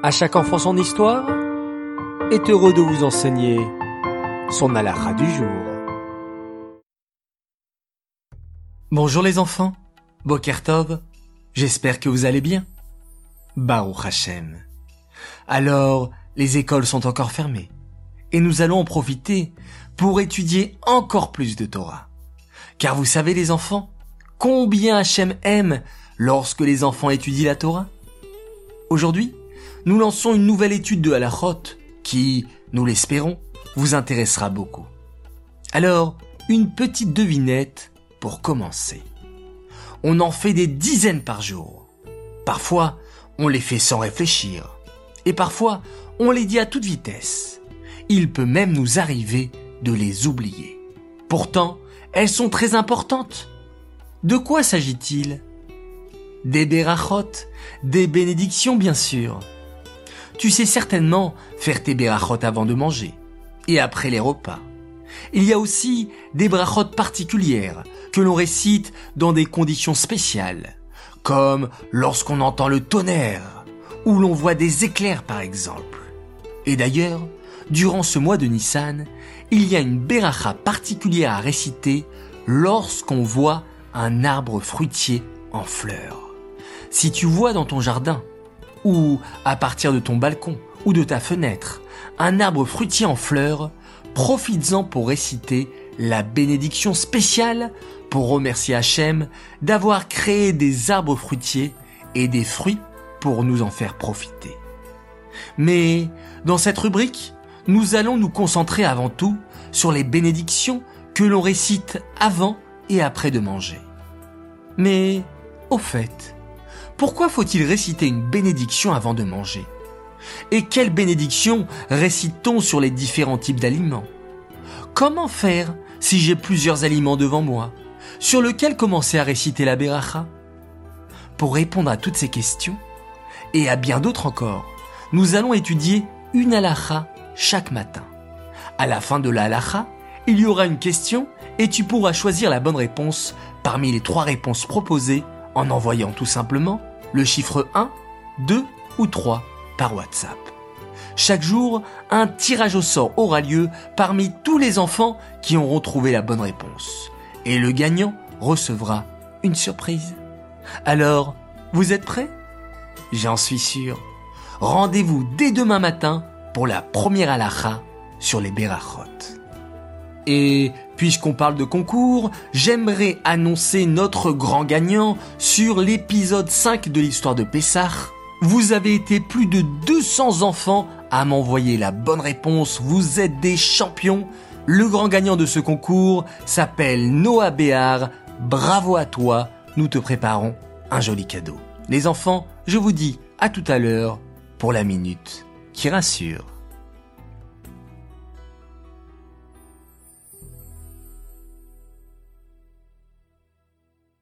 À chaque enfant son histoire est heureux de vous enseigner son halakha du jour. Bonjour les enfants, Boker Tov, j'espère que vous allez bien. Baruch Hashem. Alors, les écoles sont encore fermées et nous allons en profiter pour étudier encore plus de Torah. Car vous savez les enfants, combien Hachem aime lorsque les enfants étudient la Torah? Aujourd'hui, nous lançons une nouvelle étude de Halachot qui, nous l'espérons, vous intéressera beaucoup. Alors, une petite devinette pour commencer. On en fait des dizaines par jour. Parfois, on les fait sans réfléchir. Et parfois, on les dit à toute vitesse. Il peut même nous arriver de les oublier. Pourtant, elles sont très importantes. De quoi s'agit-il? Des berachot, des bénédictions bien sûr. Tu sais certainement faire tes berachot avant de manger et après les repas. Il y a aussi des brachot particulières que l'on récite dans des conditions spéciales, comme lorsqu'on entend le tonnerre ou l'on voit des éclairs par exemple. Et d'ailleurs, durant ce mois de Nissan, il y a une beracha particulière à réciter lorsqu'on voit un arbre fruitier en fleurs. Si tu vois dans ton jardin, ou à partir de ton balcon, ou de ta fenêtre, un arbre fruitier en fleurs, profites-en pour réciter la bénédiction spéciale pour remercier Hachem d'avoir créé des arbres fruitiers et des fruits pour nous en faire profiter. Mais dans cette rubrique, nous allons nous concentrer avant tout sur les bénédictions que l'on récite avant et après de manger. Mais, au fait, pourquoi faut-il réciter une bénédiction avant de manger? Et quelle bénédiction récite-t-on sur les différents types d'aliments? Comment faire si j'ai plusieurs aliments devant moi? Sur lequel commencer à réciter la beracha Pour répondre à toutes ces questions, et à bien d'autres encore, nous allons étudier une halacha chaque matin. À la fin de la il y aura une question et tu pourras choisir la bonne réponse parmi les trois réponses proposées en envoyant tout simplement le chiffre 1, 2 ou 3 par WhatsApp. Chaque jour, un tirage au sort aura lieu parmi tous les enfants qui auront trouvé la bonne réponse. Et le gagnant recevra une surprise. Alors, vous êtes prêts? J'en suis sûr. Rendez-vous dès demain matin pour la première halakha sur les Berachot. Et puisqu'on parle de concours, j'aimerais annoncer notre grand gagnant sur l'épisode 5 de l'histoire de Pessah. Vous avez été plus de 200 enfants à m'envoyer la bonne réponse, vous êtes des champions. Le grand gagnant de ce concours s'appelle Noah Béard. Bravo à toi, nous te préparons un joli cadeau. Les enfants, je vous dis à tout à l'heure pour la minute qui rassure.